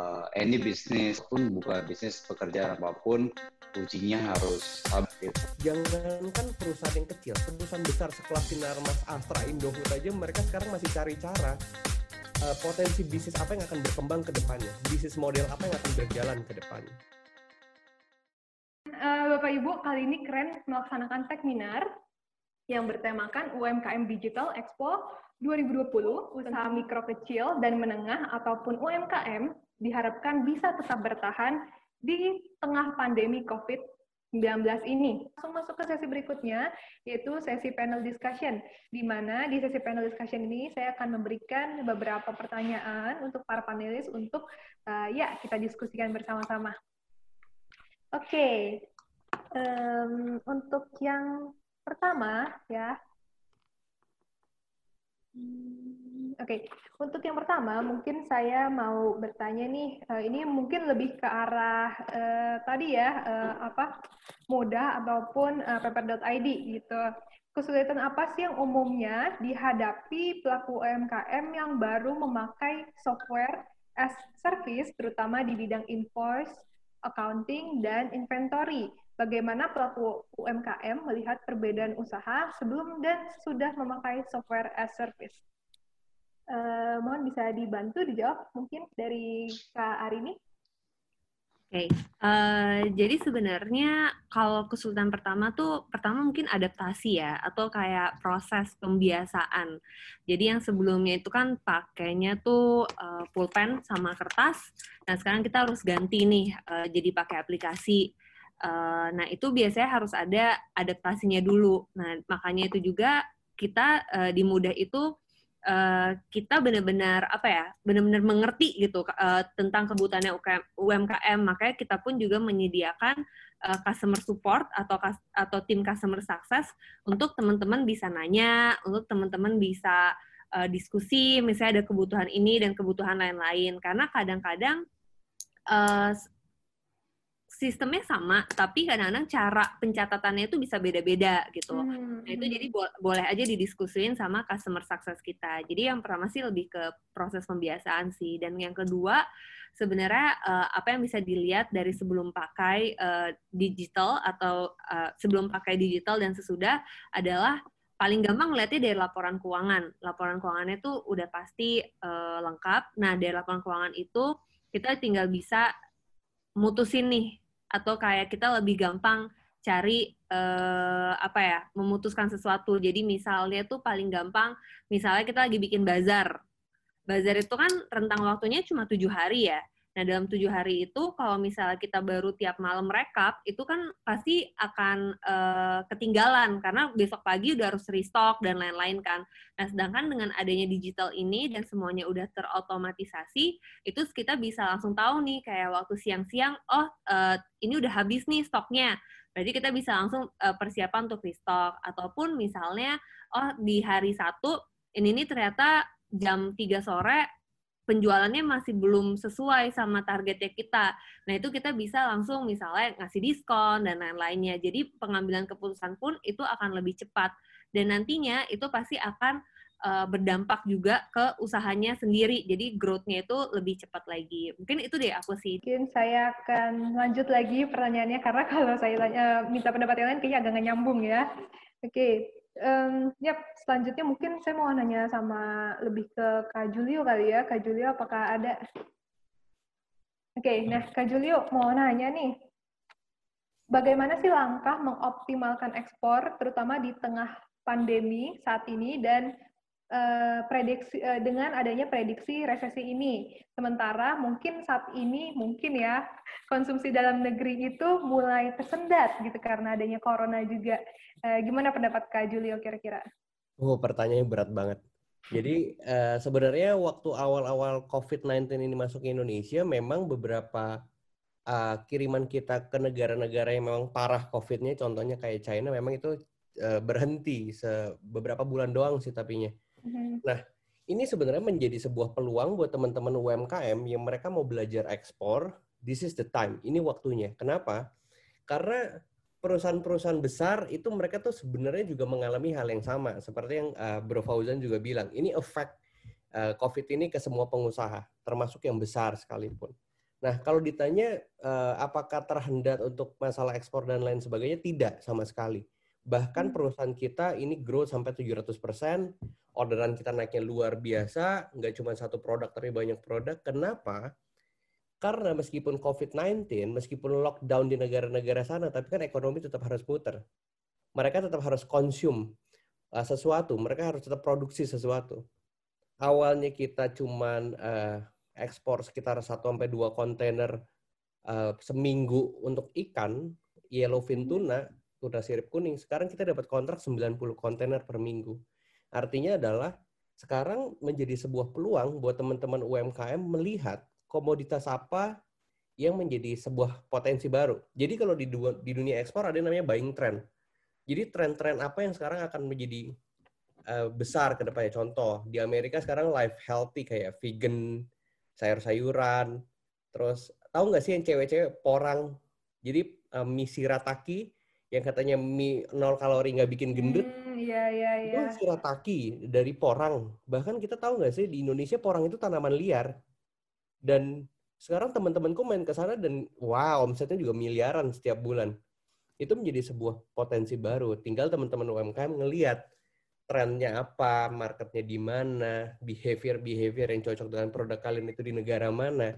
uh, any bisnis pun buka bisnis pekerjaan apa pun ujinya harus stabil. Jangan kan perusahaan yang kecil, perusahaan besar sekelas Sinar Mas Astra, Indofood aja mereka sekarang masih cari cara uh, potensi bisnis apa yang akan berkembang ke depannya, bisnis model apa yang akan berjalan ke depannya. Uh, Bapak Ibu, kali ini keren melaksanakan Techminar yang bertemakan UMKM Digital Expo 2020, usaha mikro kecil dan menengah ataupun UMKM diharapkan bisa tetap bertahan di tengah pandemi COVID-19 ini. Langsung masuk ke sesi berikutnya, yaitu sesi panel discussion, di mana di sesi panel discussion ini saya akan memberikan beberapa pertanyaan untuk para panelis untuk uh, ya kita diskusikan bersama-sama. Oke, okay. um, untuk yang pertama ya oke, okay. untuk yang pertama mungkin saya mau bertanya nih, uh, ini mungkin lebih ke arah uh, tadi ya uh, apa mudah ataupun uh, paper.id gitu. Kesulitan apa sih yang umumnya dihadapi pelaku UMKM yang baru memakai software as service, terutama di bidang invoice, accounting, dan inventory? bagaimana pelaku UMKM melihat perbedaan usaha sebelum dan sudah memakai software as service. Bisa dibantu dijawab mungkin dari Kak Arini. Oke, okay. uh, jadi sebenarnya kalau kesulitan pertama tuh pertama mungkin adaptasi ya atau kayak proses pembiasaan. Jadi yang sebelumnya itu kan pakainya tuh uh, pulpen sama kertas, nah sekarang kita harus ganti nih uh, jadi pakai aplikasi. Uh, nah itu biasanya harus ada adaptasinya dulu. Nah makanya itu juga kita uh, di mudah itu uh, kita benar-benar apa ya benar-benar mengerti gitu uh, tentang kebutuhannya UMKM. Makanya kita pun juga menyediakan uh, customer support atau atau tim customer success untuk teman-teman bisa nanya, untuk teman-teman bisa uh, diskusi, misalnya ada kebutuhan ini dan kebutuhan lain-lain. Karena kadang-kadang uh, sistemnya sama, tapi kadang-kadang cara pencatatannya itu bisa beda-beda gitu. Hmm. Nah itu jadi bo boleh aja didiskusin sama customer success kita. Jadi yang pertama sih lebih ke proses pembiasaan sih, dan yang kedua sebenarnya uh, apa yang bisa dilihat dari sebelum pakai uh, digital atau uh, sebelum pakai digital dan sesudah adalah paling gampang melihatnya dari laporan keuangan. Laporan keuangannya itu udah pasti uh, lengkap. Nah dari laporan keuangan itu kita tinggal bisa mutusin nih atau kayak kita lebih gampang cari uh, apa ya memutuskan sesuatu. Jadi misalnya tuh paling gampang misalnya kita lagi bikin bazar. Bazar itu kan rentang waktunya cuma tujuh hari ya Nah, dalam tujuh hari itu, kalau misalnya kita baru tiap malam rekap, itu kan pasti akan uh, ketinggalan, karena besok pagi udah harus restock dan lain-lain kan. Nah, sedangkan dengan adanya digital ini dan semuanya udah terotomatisasi, itu kita bisa langsung tahu nih, kayak waktu siang-siang, oh uh, ini udah habis nih stoknya. Berarti kita bisa langsung uh, persiapan untuk restock. Ataupun misalnya, oh di hari satu, ini nih ternyata jam 3 sore penjualannya masih belum sesuai sama targetnya kita. Nah, itu kita bisa langsung misalnya ngasih diskon dan lain-lainnya. Jadi pengambilan keputusan pun itu akan lebih cepat. Dan nantinya itu pasti akan uh, berdampak juga ke usahanya sendiri. Jadi growth-nya itu lebih cepat lagi. Mungkin itu deh aku sih. Mungkin saya akan lanjut lagi pertanyaannya karena kalau saya tanya minta pendapat yang lain kayaknya agak nyambung ya. Oke, okay. Um, yap, selanjutnya mungkin saya mau nanya sama lebih ke Kak Julio kali ya. Kak Julio, apakah ada? Oke, okay, nah Kak Julio mau nanya nih, bagaimana sih langkah mengoptimalkan ekspor, terutama di tengah pandemi saat ini, dan uh, prediksi uh, dengan adanya prediksi resesi ini. Sementara mungkin saat ini mungkin ya konsumsi dalam negeri itu mulai tersendat gitu karena adanya corona juga. Uh, gimana pendapat Kak Julio kira-kira? Oh, pertanyaannya berat banget. Jadi sebenarnya waktu awal-awal COVID-19 ini masuk ke Indonesia, memang beberapa uh, kiriman kita ke negara-negara yang memang parah COVID-nya, contohnya kayak China, memang itu uh, berhenti beberapa bulan doang sih tapinya. Mm-hmm. Nah, ini sebenarnya menjadi sebuah peluang buat teman-teman UMKM yang mereka mau belajar ekspor. This is the time. Ini waktunya. Kenapa? Karena perusahaan-perusahaan besar itu mereka tuh sebenarnya juga mengalami hal yang sama. Seperti yang uh, Bro Fauzan juga bilang. Ini efek uh, COVID ini ke semua pengusaha, termasuk yang besar sekalipun. Nah, kalau ditanya uh, apakah terhendat untuk masalah ekspor dan lain sebagainya, tidak sama sekali. Bahkan hmm. perusahaan kita ini growth sampai 700%, orderan kita naiknya luar biasa, nggak cuma satu produk tapi banyak produk. Kenapa? Karena meskipun COVID-19, meskipun lockdown di negara-negara sana, tapi kan ekonomi tetap harus putar. Mereka tetap harus konsum uh, sesuatu, mereka harus tetap produksi sesuatu. Awalnya kita cuman uh, ekspor sekitar 1 sampai 2 kontainer uh, seminggu untuk ikan, yellowfin tuna, tuna sirip kuning. Sekarang kita dapat kontrak 90 kontainer per minggu. Artinya adalah sekarang menjadi sebuah peluang buat teman-teman UMKM melihat komoditas apa yang menjadi sebuah potensi baru. Jadi kalau di, di dunia ekspor ada yang namanya buying trend. Jadi tren-tren apa yang sekarang akan menjadi uh, besar ke depannya. Contoh, di Amerika sekarang life healthy kayak vegan, sayur-sayuran. Terus tahu nggak sih yang cewek-cewek porang? Jadi uh, mie shirataki yang katanya mie nol kalori nggak bikin gendut. Hmm, iya, iya, iya. Itu shirataki dari porang. Bahkan kita tahu nggak sih di Indonesia porang itu tanaman liar. Dan sekarang teman-temanku main ke sana dan wow omsetnya juga miliaran setiap bulan itu menjadi sebuah potensi baru. Tinggal teman-teman UMKM ngelihat trennya apa, marketnya di mana, behavior-behavior yang cocok dengan produk kalian itu di negara mana.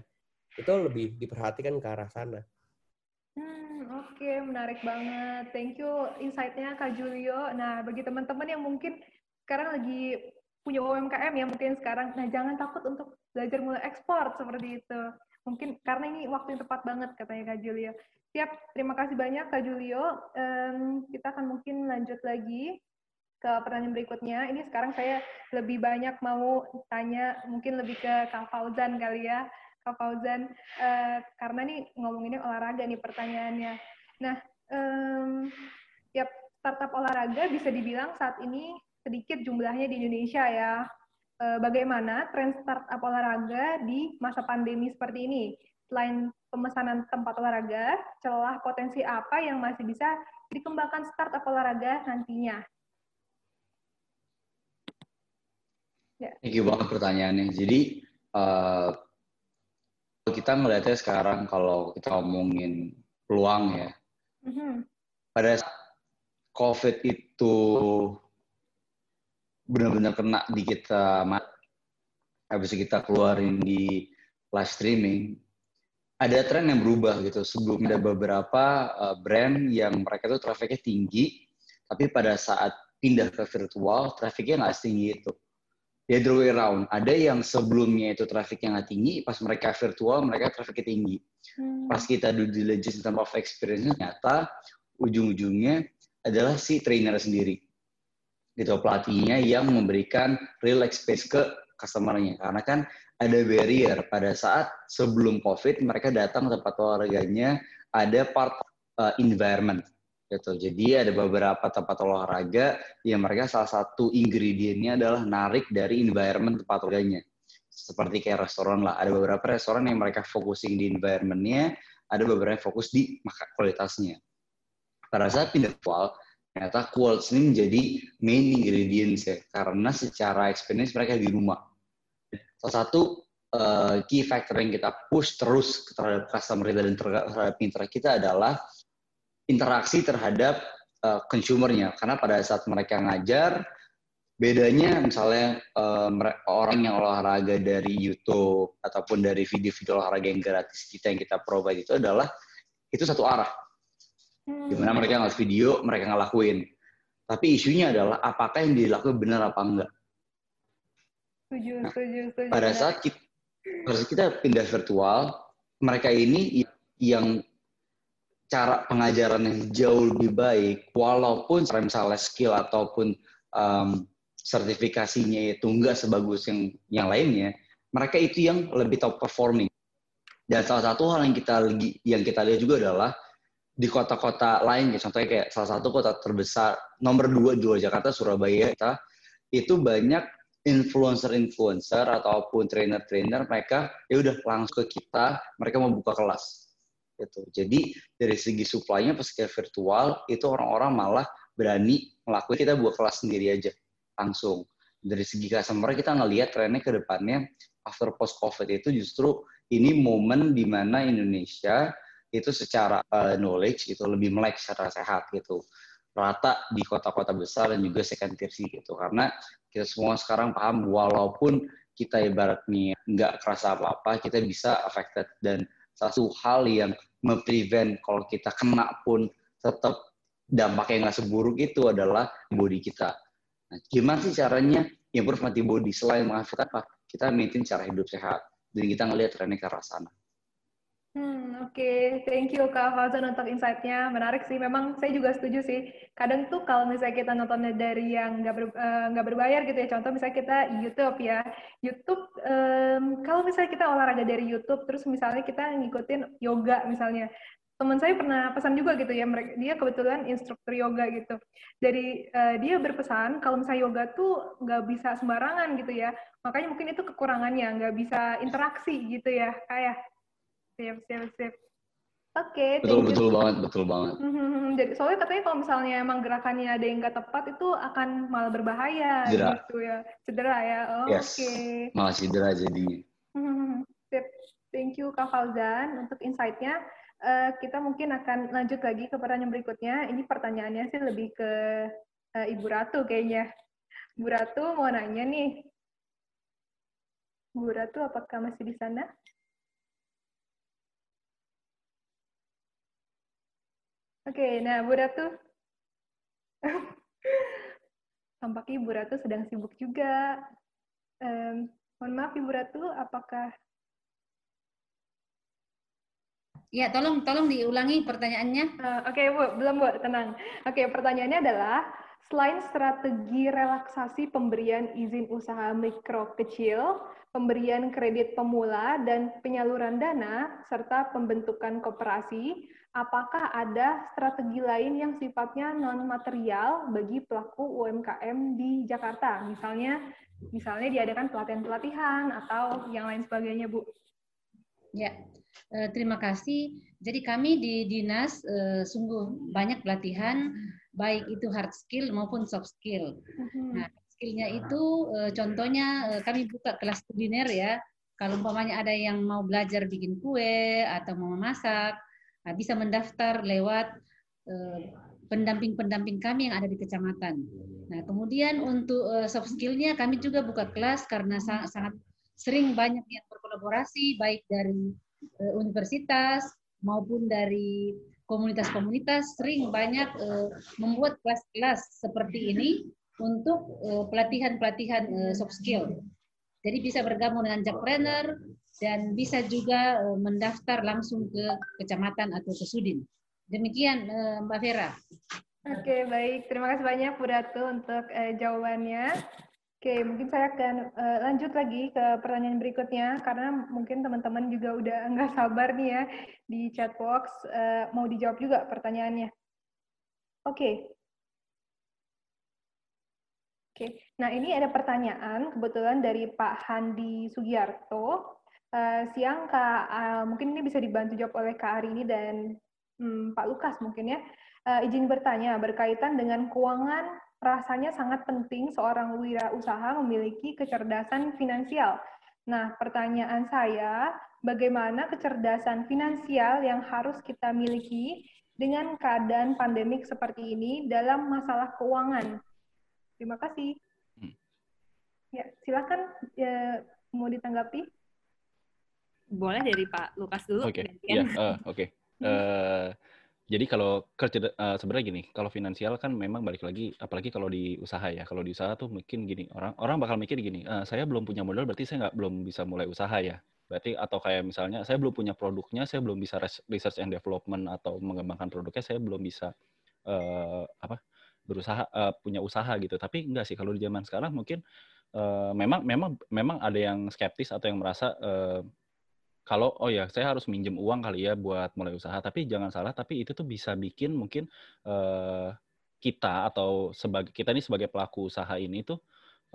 Itu lebih diperhatikan ke arah sana. Oke, menarik banget. Thank you insight-nya Kak Julio. Nah, bagi teman-teman yang mungkin sekarang lagi punya UMKM ya mungkin sekarang, nah jangan takut untuk belajar mulai ekspor seperti itu. Mungkin karena ini waktu yang tepat banget katanya Kak Julio. Siap, terima kasih banyak Kak Julio. Um, kita akan mungkin lanjut lagi ke pertanyaan berikutnya. Ini sekarang saya lebih banyak mau tanya mungkin lebih ke Kak Fauzan kali ya. Kak Fauzan, uh, karena nih ngomonginnya olahraga nih pertanyaannya. Nah, um, ya startup olahraga bisa dibilang saat ini sedikit jumlahnya di Indonesia ya. Uh, bagaimana tren startup olahraga di masa pandemi seperti ini? Selain pemesanan tempat olahraga, celah potensi apa yang masih bisa dikembangkan startup olahraga nantinya? Ya. Thank you banget pertanyaannya. Jadi uh, kita melihatnya sekarang kalau kita ngomongin peluang ya. Pada COVID itu benar-benar kena di kita, habis kita keluarin di live streaming, ada tren yang berubah gitu. Sebelum ada beberapa uh, brand yang mereka tuh trafficnya tinggi, tapi pada saat pindah ke virtual, trafficnya nggak setinggi itu. The other way around. Ada yang sebelumnya itu trafficnya nggak tinggi, pas mereka virtual, mereka trafficnya tinggi. Hmm. Pas kita do diligence in terms of experience, ternyata ujung-ujungnya adalah si trainer sendiri. Gitu, pelatihnya yang memberikan real experience ke customer-nya. Karena kan ada barrier pada saat sebelum COVID mereka datang ke tempat olahraganya ada part uh, environment gitu. Jadi ada beberapa tempat olahraga yang mereka salah satu ingredientnya adalah narik dari environment tempat olahraganya. Seperti kayak restoran lah, ada beberapa restoran yang mereka focusing di environmentnya, ada beberapa yang fokus di kualitasnya. Pada saat pindah virtual, ternyata quality ini menjadi main ingredients ya, karena secara experience mereka di rumah salah satu uh, key factor yang kita push terus terhadap customer kita dan terhadap mitra kita adalah interaksi terhadap uh, consumernya karena pada saat mereka ngajar bedanya misalnya uh, orang yang olahraga dari YouTube ataupun dari video-video olahraga yang gratis kita yang kita provide itu adalah itu satu arah hmm. di mana mereka ngeliat video mereka ngelakuin tapi isunya adalah apakah yang dilakukan benar apa enggak Setuju, nah, setuju, setuju. Pada saat kita, pada saat kita pindah virtual, mereka ini yang cara pengajaran yang jauh lebih baik, walaupun misalnya skill ataupun um, sertifikasinya itu enggak sebagus yang yang lainnya, mereka itu yang lebih top performing. Dan salah satu hal yang kita yang kita lihat juga adalah di kota-kota lain, contohnya kayak salah satu kota terbesar nomor dua di Jakarta, Surabaya, kita itu banyak influencer-influencer ataupun trainer-trainer mereka ya udah langsung ke kita mereka mau buka kelas gitu. Jadi dari segi supply-nya pas kita virtual itu orang-orang malah berani ngelakuin kita buka kelas sendiri aja langsung. Dari segi customer kita ngelihat trennya ke depannya after post covid itu justru ini momen di mana Indonesia itu secara uh, knowledge itu lebih melek secara sehat gitu. Rata di kota-kota besar dan juga second tier sih gitu. Karena kita semua sekarang paham walaupun kita ibaratnya nggak kerasa apa-apa kita bisa affected. Dan satu hal yang memprevent kalau kita kena pun tetap dampaknya nggak seburuk itu adalah body kita. Nah, gimana sih caranya improve antibody selain menghasilkan apa? Kita maintain cara hidup sehat. Dan kita ngelihat trennya ke arah sana. Hmm, Oke, okay. thank you Kak Fauzan untuk insight-nya. Menarik sih, memang saya juga setuju sih. Kadang tuh kalau misalnya kita nontonnya dari yang nggak ber, uh, berbayar gitu ya, contoh misalnya kita YouTube ya. YouTube, um, kalau misalnya kita olahraga dari YouTube, terus misalnya kita ngikutin yoga misalnya. Teman saya pernah pesan juga gitu ya, mereka, dia kebetulan instruktur yoga gitu. Dari uh, dia berpesan kalau misalnya yoga tuh nggak bisa sembarangan gitu ya. Makanya mungkin itu kekurangannya, nggak bisa interaksi gitu ya, kayak Siap, siap, siap. Oke, okay, betul betul banget, betul banget. Jadi soalnya katanya kalau misalnya emang gerakannya ada yang nggak tepat itu akan malah berbahaya cedera. gitu ya, cedera ya. Oh, yes. Oke. Okay. Malah cedera jadinya. Sip. Thank you Kak Fauzan untuk insight-nya. Uh, kita mungkin akan lanjut lagi ke pertanyaan berikutnya. Ini pertanyaannya sih lebih ke uh, Ibu Ratu kayaknya. Bu Ratu mau nanya nih. Bu Ratu apakah masih di sana? Oke, nah Bu Ratu. Tampaknya Ibu Ratu sedang sibuk juga. Um, mohon maaf Ibu Ratu, apakah Ya, tolong tolong diulangi pertanyaannya. Uh, Oke, okay, Bu, belum Bu, tenang. Oke, okay, pertanyaannya adalah selain strategi relaksasi pemberian izin usaha mikro kecil, pemberian kredit pemula dan penyaluran dana serta pembentukan koperasi, apakah ada strategi lain yang sifatnya non material bagi pelaku UMKM di Jakarta? Misalnya misalnya diadakan pelatihan-pelatihan atau yang lain sebagainya, Bu. Ya, eh, terima kasih. Jadi kami di dinas eh, sungguh banyak pelatihan baik itu hard skill maupun soft skill. Mm-hmm. Nah, skillnya itu eh, contohnya kami buka kelas kuliner ya. Kalau umpamanya ada yang mau belajar bikin kue atau mau memasak, Nah, bisa mendaftar lewat eh, pendamping-pendamping kami yang ada di kecamatan. Nah, kemudian untuk uh, soft skill-nya kami juga buka kelas karena sangat, sangat sering banyak yang berkolaborasi baik dari uh, universitas maupun dari komunitas-komunitas sering banyak membuat kelas-kelas seperti ini untuk pelatihan-pelatihan soft skill. Jadi bisa bergabung dengan Jackpreneur dan bisa juga uh, mendaftar langsung ke kecamatan atau ke Sudin. Demikian uh, Mbak Vera. Oke, baik. Terima kasih banyak Bu Ratu untuk uh, jawabannya. Oke, mungkin saya akan uh, lanjut lagi ke pertanyaan berikutnya karena mungkin teman-teman juga udah nggak sabar nih ya di chat box uh, mau dijawab juga pertanyaannya. Oke, Oke, nah ini ada pertanyaan kebetulan dari Pak Handi Sugiarto. Uh, siang Kak, uh, mungkin ini bisa dibantu jawab oleh Kak Arini dan hmm, Pak Lukas mungkin ya. Uh, izin bertanya berkaitan dengan keuangan, rasanya sangat penting seorang wirausaha memiliki kecerdasan finansial. Nah, pertanyaan saya, bagaimana kecerdasan finansial yang harus kita miliki dengan keadaan pandemik seperti ini dalam masalah keuangan? Terima kasih. Hmm. Ya, silakan ya, mau ditanggapi. Boleh dari Pak Lukas dulu. Oke, okay. ya, uh, oke. Okay. Uh, eh, jadi kalau kerja uh, sebenarnya gini, kalau finansial kan memang balik lagi, apalagi kalau di usaha ya. Kalau di usaha tuh mungkin gini, orang orang bakal mikir gini, uh, saya belum punya modal, berarti saya nggak belum bisa mulai usaha ya. Berarti atau kayak misalnya saya belum punya produknya, saya belum bisa research and development atau mengembangkan produknya, saya belum bisa uh, apa berusaha uh, punya usaha gitu. Tapi enggak sih kalau di zaman sekarang mungkin uh, memang memang memang ada yang skeptis atau yang merasa uh, kalau oh ya saya harus minjem uang kali ya buat mulai usaha. Tapi jangan salah, tapi itu tuh bisa bikin mungkin uh, kita atau sebagai kita ini sebagai pelaku usaha ini tuh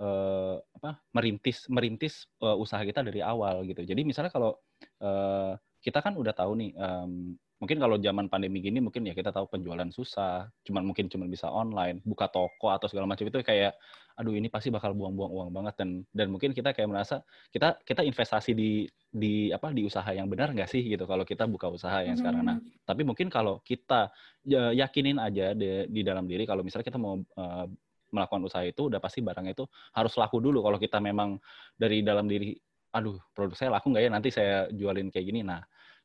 uh, apa merintis merintis uh, usaha kita dari awal gitu. Jadi misalnya kalau uh, kita kan udah tahu nih um, mungkin kalau zaman pandemi gini mungkin ya kita tahu penjualan susah, cuman mungkin cuma bisa online, buka toko atau segala macam itu kayak aduh ini pasti bakal buang-buang uang banget dan dan mungkin kita kayak merasa kita kita investasi di di apa di usaha yang benar nggak sih gitu kalau kita buka usaha yang sekarang. Nah, hmm. tapi mungkin kalau kita ya, yakinin aja di, di dalam diri kalau misalnya kita mau uh, melakukan usaha itu udah pasti barangnya itu harus laku dulu kalau kita memang dari dalam diri aduh produk saya laku nggak ya nanti saya jualin kayak gini. Nah,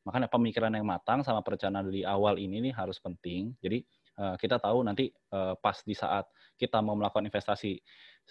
Makanya pemikiran yang matang sama perencanaan dari awal ini nih harus penting. Jadi uh, kita tahu nanti uh, pas di saat kita mau melakukan investasi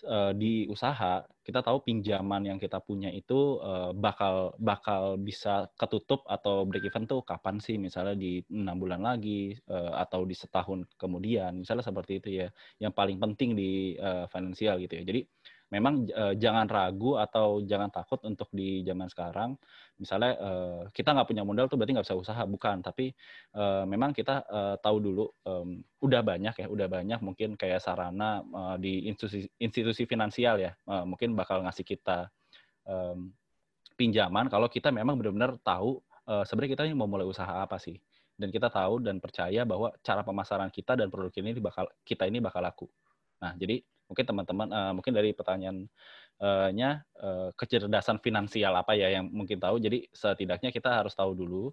uh, di usaha, kita tahu pinjaman yang kita punya itu bakal bakal bisa ketutup atau break even tuh kapan sih? Misalnya di enam bulan lagi atau di setahun kemudian, misalnya seperti itu ya. Yang paling penting di finansial gitu ya. Jadi memang uh, jangan ragu atau jangan takut untuk di zaman sekarang. Misalnya uh, kita nggak punya modal tuh berarti nggak bisa usaha, bukan. Tapi uh, memang kita uh, tahu dulu, um, udah banyak ya, udah banyak mungkin kayak sarana uh, di institusi, institusi finansial ya, uh, mungkin bakal ngasih kita um, pinjaman kalau kita memang benar-benar tahu uh, sebenarnya kita ini mau mulai usaha apa sih dan kita tahu dan percaya bahwa cara pemasaran kita dan produk ini bakal kita ini bakal laku. Nah, jadi mungkin teman-teman uh, mungkin dari pertanyaannya uh, kecerdasan finansial apa ya yang mungkin tahu? Jadi setidaknya kita harus tahu dulu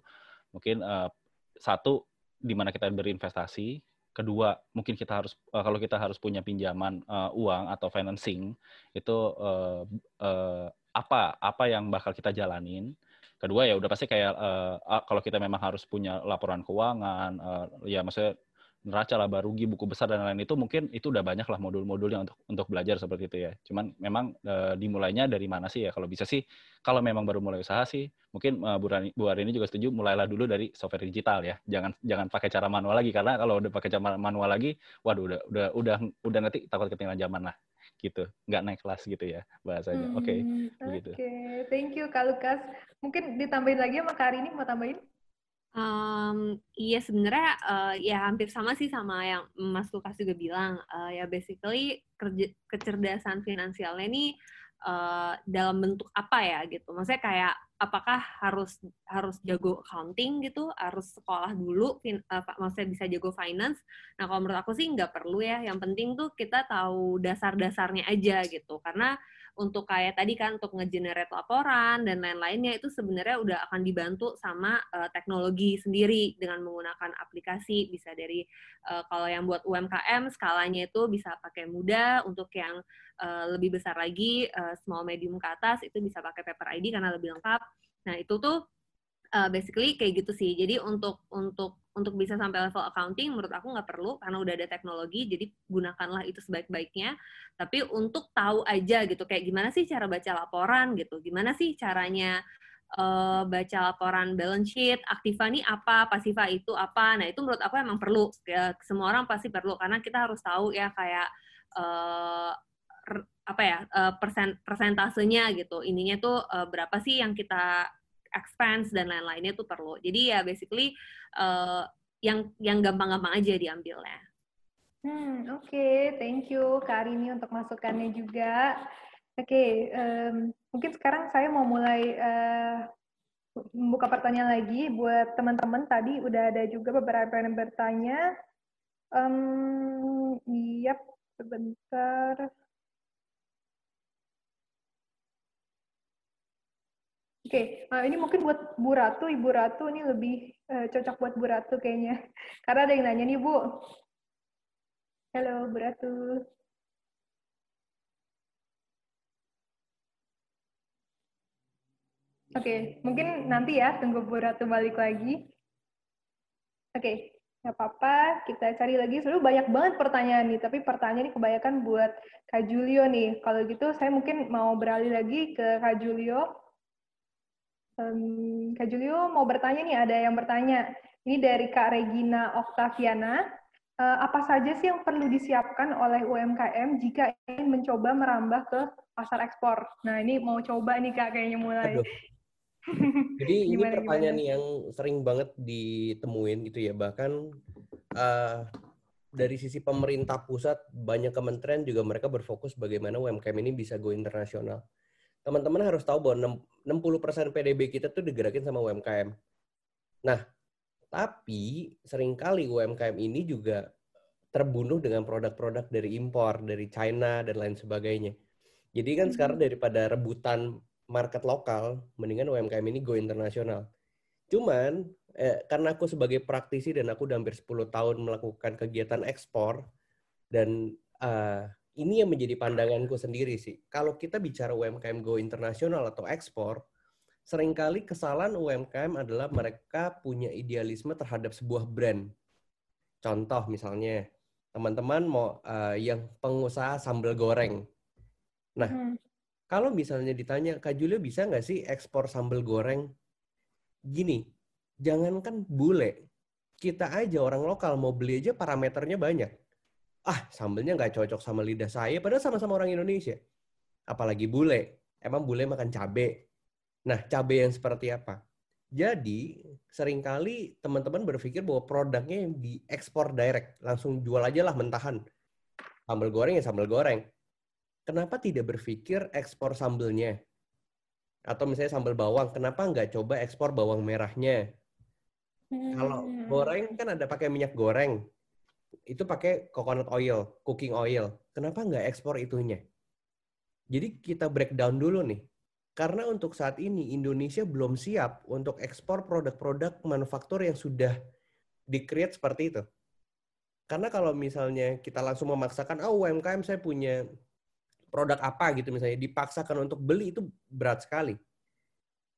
mungkin uh, satu di mana kita berinvestasi. Kedua mungkin kita harus uh, kalau kita harus punya pinjaman uh, uang atau financing itu uh, uh, apa apa yang bakal kita jalanin. Kedua ya udah pasti kayak uh, kalau kita memang harus punya laporan keuangan uh, ya maksudnya neraca laba rugi buku besar dan lain itu mungkin itu udah banyak lah modul-modulnya untuk untuk belajar seperti itu ya. Cuman memang e, dimulainya dari mana sih ya? Kalau bisa sih kalau memang baru mulai usaha sih mungkin e, Bu Rani, Bu Arini juga setuju mulailah dulu dari software digital ya. Jangan jangan pakai cara manual lagi karena kalau udah pakai cara manual lagi waduh udah udah udah udah nanti takut ketinggalan zaman lah. Gitu. Nggak naik kelas gitu ya bahasanya. Oke. Okay, hmm, begitu. oke. Okay. thank you Kak Lukas. Mungkin ditambahin lagi sama Kak Arini mau tambahin Um, iya sebenarnya uh, ya hampir sama sih sama yang Mas Lukas juga bilang uh, ya basically kecerdasan finansialnya ini uh, dalam bentuk apa ya gitu. Maksudnya kayak apakah harus harus jago accounting gitu harus sekolah dulu fin, uh, maksudnya bisa jago finance. Nah kalau menurut aku sih nggak perlu ya. Yang penting tuh kita tahu dasar-dasarnya aja gitu. Karena untuk kayak tadi kan untuk ngegenerate laporan dan lain-lainnya itu sebenarnya udah akan dibantu sama uh, teknologi sendiri dengan menggunakan aplikasi bisa dari uh, kalau yang buat UMKM skalanya itu bisa pakai mudah untuk yang uh, lebih besar lagi uh, small medium ke atas itu bisa pakai paper ID karena lebih lengkap. Nah, itu tuh uh, basically kayak gitu sih. Jadi untuk untuk untuk bisa sampai level accounting menurut aku nggak perlu karena udah ada teknologi jadi gunakanlah itu sebaik-baiknya. Tapi untuk tahu aja gitu kayak gimana sih cara baca laporan gitu? Gimana sih caranya uh, baca laporan balance sheet? Aktiva nih apa? Pasiva itu apa? Nah itu menurut aku emang perlu. Ya, semua orang pasti perlu karena kita harus tahu ya kayak uh, apa ya persen persentasenya gitu. Ininya tuh uh, berapa sih yang kita expense dan lain-lainnya tuh perlu. Jadi ya basically uh, yang yang gampang-gampang aja diambilnya. Hmm, oke, okay. thank you Kak Arini untuk masukannya juga. Oke, okay, um, mungkin sekarang saya mau mulai uh, membuka pertanyaan lagi buat teman-teman. Tadi udah ada juga beberapa yang bertanya. Um, yep, sebentar. Oke, okay. uh, ini mungkin buat Bu Ratu, Ibu Ratu ini lebih uh, cocok buat Bu Ratu kayaknya. Karena ada yang nanya nih Bu. Halo Bu Ratu. Oke, okay. mungkin nanti ya tunggu Bu Ratu balik lagi. Oke, okay. nggak apa-apa. Kita cari lagi. Sebenarnya banyak banget pertanyaan nih, tapi pertanyaan ini kebanyakan buat Kak Julio nih. Kalau gitu saya mungkin mau beralih lagi ke Kak Julio Um, Kak Julio mau bertanya nih, ada yang bertanya. Ini dari Kak Regina Oktaviana. Uh, apa saja sih yang perlu disiapkan oleh UMKM jika ingin mencoba merambah ke pasar ekspor? Nah, ini mau coba nih Kak kayaknya mulai. Aduh. Jadi ini pertanyaan gimana? yang sering banget ditemuin gitu ya. Bahkan uh, dari sisi pemerintah pusat, banyak kementerian juga mereka berfokus bagaimana UMKM ini bisa go internasional teman-teman harus tahu bahwa 60% PDB kita tuh digerakin sama UMKM. Nah, Tapi sering kali UMKM ini juga terbunuh dengan produk-produk dari impor, dari China dan lain sebagainya. Jadi kan sekarang Hmm. daripada rebutan market lokal, mendingan UMKM ini go internasional. Cuman eh, karena aku sebagai praktisi dan aku udah hampir 10 tahun melakukan kegiatan ekspor dan eh, ini yang menjadi pandanganku sendiri sih. Kalau kita bicara UMKM go internasional atau ekspor, sering kali kesalahan UMKM adalah mereka punya idealisme terhadap sebuah brand. Contoh misalnya, teman-teman mau eh, yang pengusaha sambal goreng. Nah, Hmm. kalau misalnya ditanya, Kak Julia bisa nggak sih ekspor sambal goreng? Gini, jangankan bule, kita aja orang lokal mau beli aja parameternya banyak. Ah, sambelnya nggak cocok sama lidah saya, padahal sama-sama orang Indonesia. Apalagi bule, emang bule makan cabe. Nah, cabe yang seperti apa? Jadi, sering kali teman-teman berpikir bahwa produknya yang diekspor direct, langsung jual aja lah mentahan. Sambal goreng ya sambal goreng. Kenapa tidak berpikir ekspor sambelnya? Atau misalnya sambal bawang, kenapa nggak coba ekspor bawang merahnya? Kalau Hmm. goreng kan ada pakai minyak goreng. Itu pakai coconut oil, cooking oil. Kenapa nggak ekspor itunya? Jadi kita breakdown dulu nih. Karena untuk saat ini Indonesia belum siap untuk ekspor produk-produk manufaktur yang sudah di-create seperti itu. Karena kalau misalnya kita langsung memaksakan, oh UMKM saya punya produk apa gitu misalnya, dipaksakan untuk beli itu berat sekali.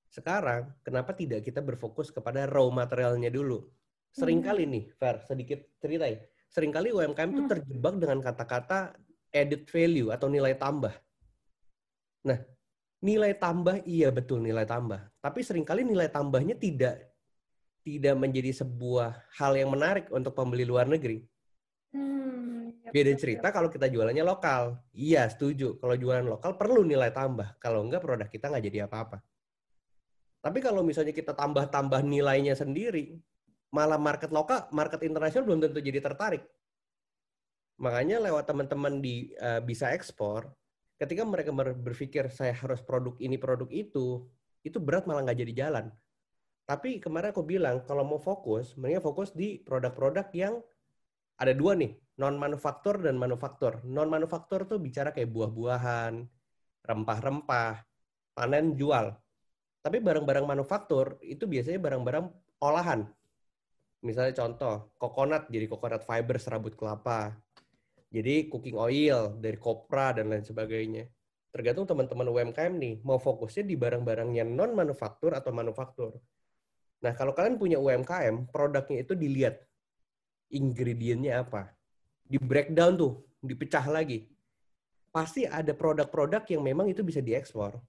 Sekarang, kenapa tidak kita berfokus kepada raw materialnya dulu? Seringkali nih, Fer, sedikit cerita ya. Seringkali UMKM itu Hmm. terjebak dengan kata-kata added value atau nilai tambah. Nah, nilai tambah iya betul nilai tambah, tapi sering kali nilai tambahnya tidak tidak menjadi sebuah hal yang menarik untuk pembeli luar negeri. Hmm, yap, Beda cerita kalau kita jualannya lokal. Iya, setuju. Kalau jualan lokal perlu nilai tambah. Kalau enggak produk kita nggak jadi apa-apa. Tapi kalau misalnya kita tambah-tambah nilainya sendiri, malah market lokal, market internasional belum tentu jadi tertarik. Makanya lewat teman-teman di eh, bisa ekspor, ketika mereka ber- berpikir saya harus produk ini, produk itu, itu berat malah nggak jadi jalan. Tapi kemarin aku bilang kalau mau fokus, mendingan fokus di produk-produk yang ada dua nih, non manufaktur dan manufaktur. Non manufaktur tuh bicara kayak buah-buahan, rempah-rempah, panen jual. Tapi barang-barang manufaktur itu biasanya barang-barang olahan. Misalnya contoh, coconut jadi coconut fiber serabut kelapa. Jadi cooking oil dari kopra dan lain sebagainya. Tergantung teman-teman UMKM nih, mau fokusnya di barang-barang yang non manufaktur atau manufaktur. Nah, kalau kalian punya UMKM, produknya itu dilihat ingredientnya apa. Di breakdown tuh, dipecah lagi. Pasti ada produk-produk yang memang itu bisa diekspor.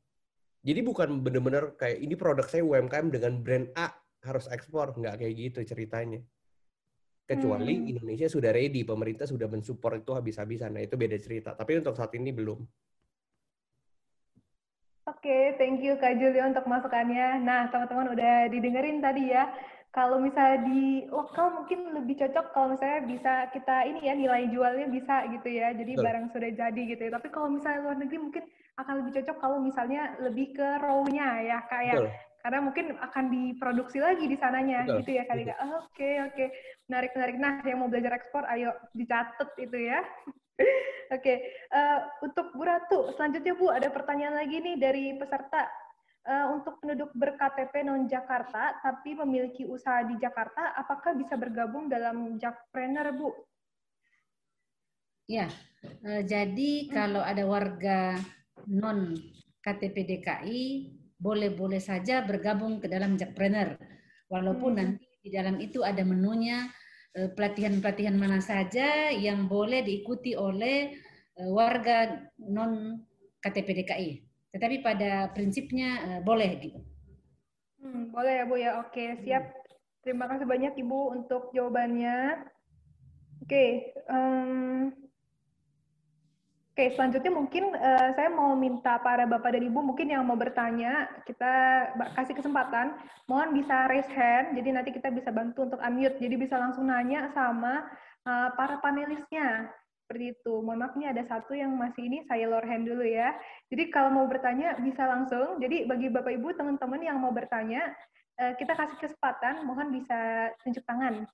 Jadi bukan bener-bener kayak ini produk saya UMKM dengan brand A harus ekspor. Nggak kayak gitu ceritanya. Kecuali Hmm. Indonesia sudah ready, pemerintah sudah mensupport itu habis-habisan. Nah itu beda cerita. Tapi untuk saat ini belum. Oke, thank you Kak Julia untuk masukannya. Nah, teman-teman udah didengerin tadi ya. Kalau misalnya di lokal mungkin lebih cocok kalau misalnya bisa kita ini ya nilai jualnya bisa gitu ya. Jadi Betul. barang sudah jadi gitu ya. Tapi kalau misalnya luar negeri mungkin akan lebih cocok kalau misalnya lebih ke raw-nya ya kayak Betul. Karena mungkin akan diproduksi lagi di sananya Betul. gitu ya kali Kak. Oke, oke. Menarik menarik. Nah, yang mau belajar ekspor ayo dicatat itu ya. Oke, eh, untuk Bu Ratu, selanjutnya Bu ada pertanyaan lagi nih dari peserta. Eh, untuk penduduk berKTP non Jakarta tapi memiliki usaha di Jakarta, apakah bisa bergabung dalam Jakpreneur, Bu? Ya, eh, jadi kalau ada warga non KTP DKI boleh-boleh saja bergabung ke dalam Jakpreneur. Walaupun Hmm. nanti di dalam itu ada menunya eh, pelatihan-pelatihan mana saja yang boleh diikuti oleh eh, warga non KTP DKI. Tetapi pada prinsipnya eh, boleh gitu. Hmm, boleh ya Bu ya. Oke, siap. Terima kasih banyak Ibu untuk jawabannya. Oke, em, oke selanjutnya mungkin eh, saya mau minta para Bapak dan Ibu mungkin yang mau bertanya, kita kasih kesempatan. Mohon bisa raise hand, jadi nanti kita bisa bantu untuk unmute. Jadi bisa langsung nanya sama eh, para panelisnya. Seperti itu. Mohon maaf ini ada satu yang masih ini, saya lower hand dulu ya. Jadi kalau mau bertanya bisa langsung. Jadi bagi Bapak Ibu teman-teman yang mau bertanya, uh, kita kasih kesempatan, mohon bisa tunjuk tangan.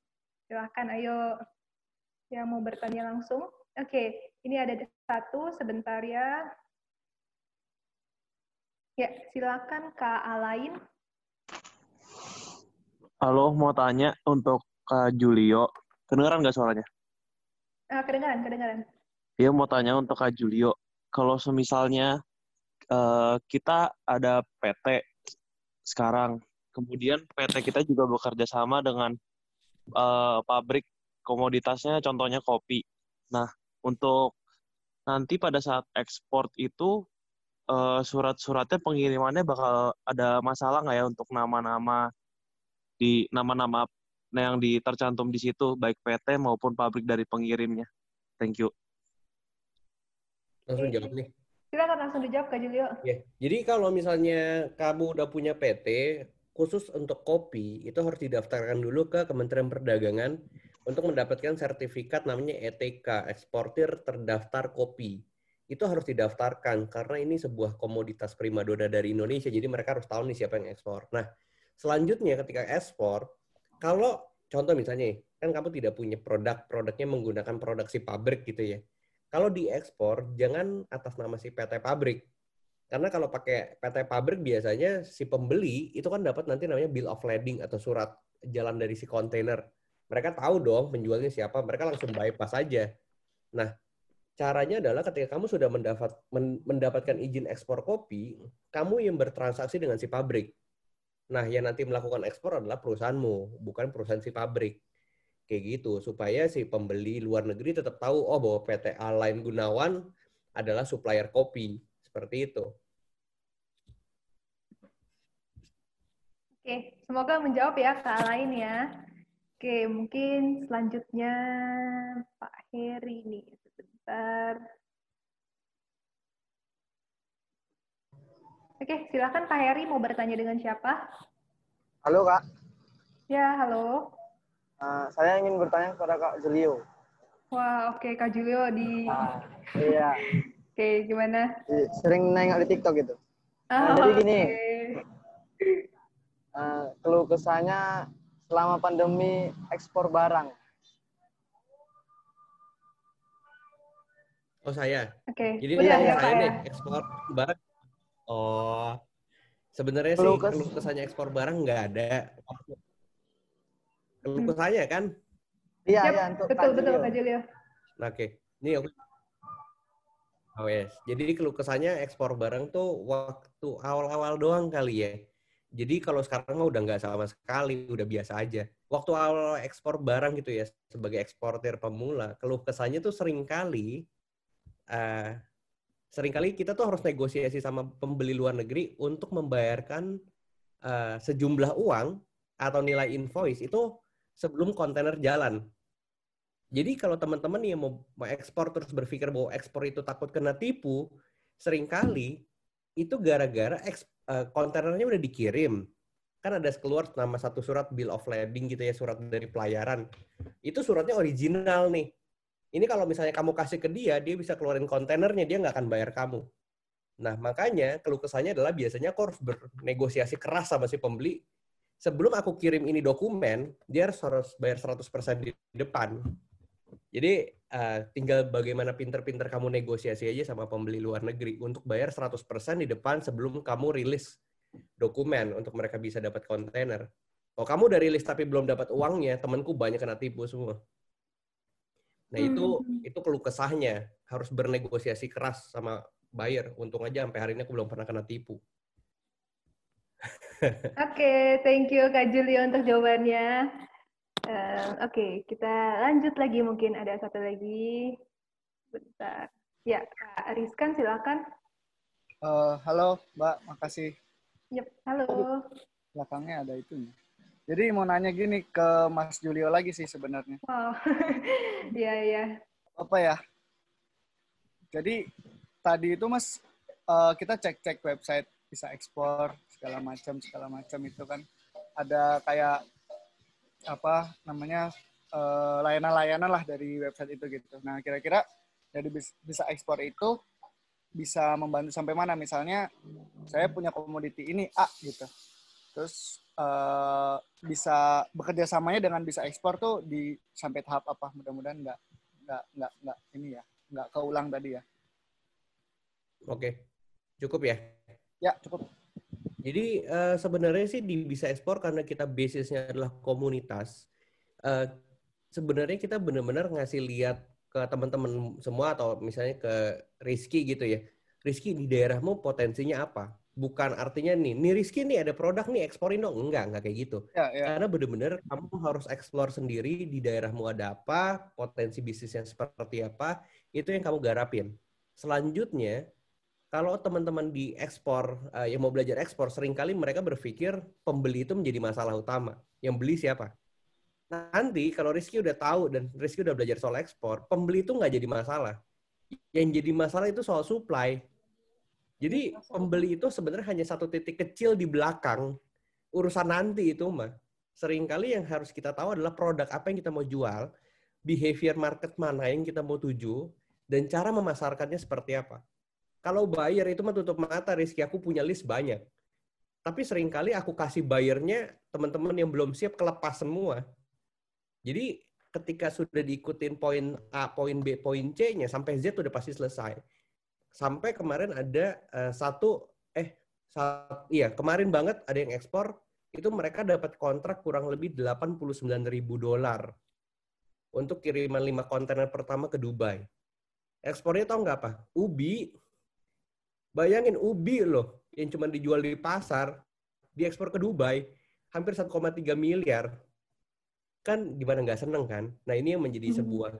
Silahkan, ayo yang mau bertanya langsung. Oke, okay, ini ada satu sebentar ya. Ya, silakan Kak Alain. Halo, mau tanya untuk Kak Julio. Kedengaran nggak suaranya? Uh, kedengaran, kedengaran. Iya, mau tanya untuk Kak Julio. Kalau semisalnya uh, kita ada PT sekarang, kemudian PT kita juga bekerja sama dengan uh, pabrik komoditasnya, contohnya kopi. Nah, untuk nanti pada saat ekspor itu uh, surat-suratnya pengirimannya bakal ada masalah nggak ya untuk nama-nama di nama-nama yang di tercantum di situ baik PT maupun pabrik dari pengirimnya. Thank you. Langsung jawab nih. Silakan langsung dijawab Kak Julio. Ya. Jadi kalau misalnya kamu udah punya PT khusus untuk kopi itu harus didaftarkan dulu ke Kementerian Perdagangan untuk mendapatkan sertifikat namanya ETK, eksportir terdaftar kopi. Itu harus didaftarkan karena ini sebuah komoditas primadona dari Indonesia, jadi mereka harus tahu nih siapa yang ekspor. Nah, selanjutnya ketika ekspor, kalau contoh misalnya, kan kamu tidak punya produk, produknya menggunakan produk si pabrik gitu ya. Kalau diekspor, jangan atas nama si PT pabrik. Karena kalau pakai PT pabrik biasanya si pembeli itu kan dapat nanti namanya bill of lading atau surat jalan dari si kontainer. Mereka tahu dong penjualnya siapa, mereka langsung bypass saja. Nah, caranya adalah ketika kamu sudah mendapat, mendapatkan izin ekspor kopi, kamu yang bertransaksi dengan si pabrik. Nah, yang nanti melakukan ekspor adalah perusahaanmu, bukan perusahaan si pabrik kayak gitu supaya si pembeli luar negeri tetap tahu oh bahwa PT Alain Gunawan adalah supplier kopi seperti itu. Oke, semoga menjawab ya Kak Alain ya. Oke, mungkin selanjutnya Pak Heri nih sebentar. Oke, silakan Pak Heri mau bertanya dengan siapa? Halo Kak. Ya, halo. Uh, saya ingin bertanya kepada Kak Julio. Wah, oke okay, Kak Julio di. Uh, iya. oke, okay, gimana? Sering nengok di TikTok gitu. Nah, jadi gini. Okay. Uh, keluh kesahnya selama pandemi ekspor barang. Oh saya. Oke. Okay. Jadi ini ya, saya nih ekspor barang. Oh, sebenarnya sih keluh kesahnya ekspor barang nggak ada keluh kesahnya kan? Iya, iya untuk betul betul Kak Julio. Oke, okay. ini aku Oh yes. Jadi keluh kesahnya ekspor barang tuh waktu awal-awal doang kali ya. Jadi kalau sekarang mah udah nggak sama sekali, udah biasa aja. Waktu awal ekspor barang gitu ya, sebagai eksportir pemula, keluh kesahnya tuh sering kali, uh, sering kali kita tuh harus negosiasi sama pembeli luar negeri untuk membayarkan uh, sejumlah uang atau nilai invoice itu sebelum kontainer jalan. Jadi kalau teman-teman yang mau, mau ekspor terus berpikir bahwa ekspor itu takut kena tipu, sering kali itu gara-gara uh, kontainernya udah dikirim. Kan ada keluar nama satu surat bill of lading gitu ya, surat dari pelayaran. Itu suratnya original nih. Ini kalau misalnya kamu kasih ke dia, dia bisa keluarin kontainernya, dia nggak akan bayar kamu. Nah, makanya keluh kesahnya adalah biasanya aku harus bernegosiasi keras sama si pembeli sebelum aku kirim ini dokumen, dia harus bayar 100% di depan. Jadi uh, tinggal bagaimana pinter-pinter kamu negosiasi aja sama pembeli luar negeri untuk bayar 100% di depan sebelum kamu rilis dokumen untuk mereka bisa dapat kontainer. Kalau kamu udah rilis tapi belum dapat uangnya, temanku banyak kena tipu semua. Nah itu hmm. itu keluh kesahnya harus bernegosiasi keras sama buyer. Untung aja sampai hari ini aku belum pernah kena tipu. Oke, okay, thank you Kak Julio untuk jawabannya. Oke, okay, kita lanjut lagi mungkin ada satu lagi. Bentar. Ya, Kak Ariskan silakan. Uh, halo Mbak, makasih. Yep, halo. belakangnya ada itu. Jadi mau nanya gini ke Mas Julio lagi sih sebenarnya. Wow, iya iya. Apa ya? Jadi tadi itu Mas uh, kita cek-cek website bisa ekspor segala macam segala macam itu kan ada kayak apa namanya uh, layanan-layanan lah dari website itu gitu. Nah kira-kira dari bisa ekspor itu bisa membantu sampai mana? Misalnya saya punya komoditi ini A gitu, Terus uh, bisa bekerja samanya dengan bisa ekspor tuh di sampai tahap apa? Mudah-mudahan nggak nggak nggak nggak ini ya, nggak keulang tadi ya. Oke, cukup ya? Ya cukup. Jadi uh, sebenarnya sih di bisa ekspor karena kita basisnya adalah komunitas. Uh, sebenarnya kita benar-benar ngasih lihat ke teman-teman semua atau misalnya ke Rizky gitu ya. Rizky di daerahmu potensinya apa? bukan artinya nih, nih Rizky nih ada produk nih eksporin dong. Enggak, enggak kayak gitu. Ya, ya. Karena bener-bener kamu harus explore sendiri di daerahmu ada apa, potensi bisnisnya seperti apa, itu yang kamu garapin. Selanjutnya, kalau teman-teman di ekspor, uh, yang mau belajar ekspor, sering kali mereka berpikir pembeli itu menjadi masalah utama. Yang beli siapa? Nanti kalau Rizky udah tahu dan Rizky udah belajar soal ekspor, pembeli itu nggak jadi masalah. Yang jadi masalah itu soal supply jadi pembeli itu sebenarnya hanya satu titik kecil di belakang urusan nanti itu mah. Seringkali yang harus kita tahu adalah produk apa yang kita mau jual, behavior market mana yang kita mau tuju, dan cara memasarkannya seperti apa. Kalau buyer itu mah tutup mata, Rizky, aku punya list banyak. Tapi sering kali aku kasih buyernya teman-teman yang belum siap kelepas semua. Jadi ketika sudah diikutin poin A, poin B, poin C-nya, sampai Z udah pasti selesai sampai kemarin ada uh, satu eh saat, iya kemarin banget ada yang ekspor itu mereka dapat kontrak kurang lebih 89 ribu dolar untuk kiriman lima kontainer pertama ke Dubai. Ekspornya tau nggak apa? Ubi. Bayangin ubi loh yang cuma dijual di pasar diekspor ke Dubai hampir 1,3 miliar. Kan gimana nggak seneng kan? Nah ini yang menjadi hmm. sebuah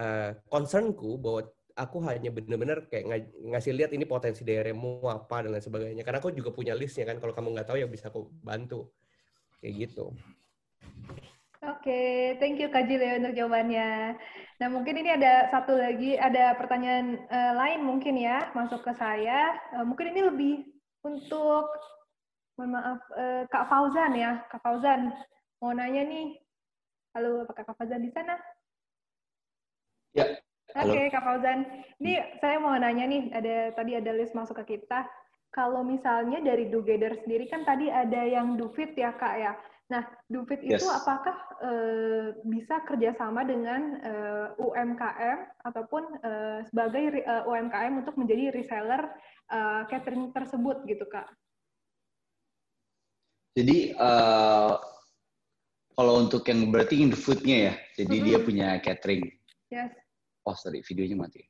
uh, concernku bahwa aku hanya benar-benar kayak ng ngasih lihat ini potensi daerahmu apa dan lain sebagainya. Karena aku juga punya listnya kan. Kalau kamu nggak tahu ya bisa aku bantu. Kayak gitu. Oke, okay, thank you Kak Jile untuk jawabannya. Nah mungkin ini ada satu lagi, ada pertanyaan uh, lain mungkin ya masuk ke saya. Uh, mungkin ini lebih untuk, mohon maaf, uh, Kak Fauzan ya. Kak Fauzan, mau nanya nih. Halo, apakah Kak Fauzan di sana? Ya, Oke, okay, Kak Fauzan. Ini saya mau nanya nih, ada tadi ada list masuk ke kita. Kalau misalnya dari Together sendiri kan tadi ada yang Dufit ya, Kak ya. Nah, Dufit yes. itu apakah e, bisa kerjasama dengan e, eh, UMKM ataupun e, sebagai e, UMKM untuk menjadi reseller e, catering tersebut gitu, Kak? Jadi uh, kalau untuk yang berarti in the food-nya ya, jadi mm -hmm. dia punya catering. Yes oh sorry videonya mati.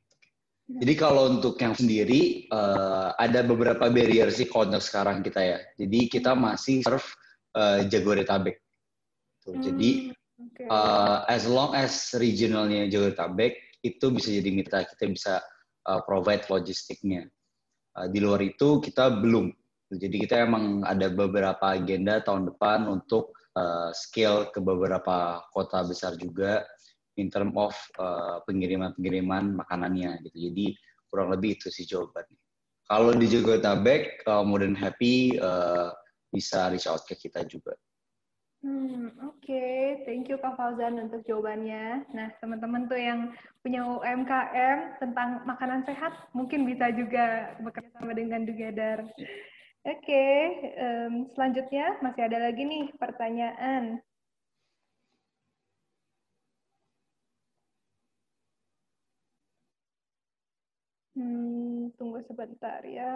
Ya. Jadi kalau untuk yang sendiri uh, ada beberapa barrier sih untuk sekarang kita ya. Jadi kita masih serve uh, Jabodetabek. Tuh, hmm, jadi okay. uh, as long as regionalnya Jabodetabek itu bisa jadi mitra kita bisa uh, provide logistiknya. Uh, di luar itu kita belum. Jadi kita emang ada beberapa agenda tahun depan untuk uh, scale ke beberapa kota besar juga in term of uh, pengiriman-pengiriman makanannya gitu. Jadi kurang lebih itu sih jawabannya. Kalau di Jabodetabek, uh, more than happy uh, bisa reach out ke kita juga. Hmm, Oke, okay. thank you Kak Fauzan untuk jawabannya. Nah, teman-teman tuh yang punya UMKM tentang makanan sehat, mungkin bisa juga bekerja sama dengan Together. Oke, okay. um, selanjutnya masih ada lagi nih pertanyaan. Hmm, tunggu sebentar ya.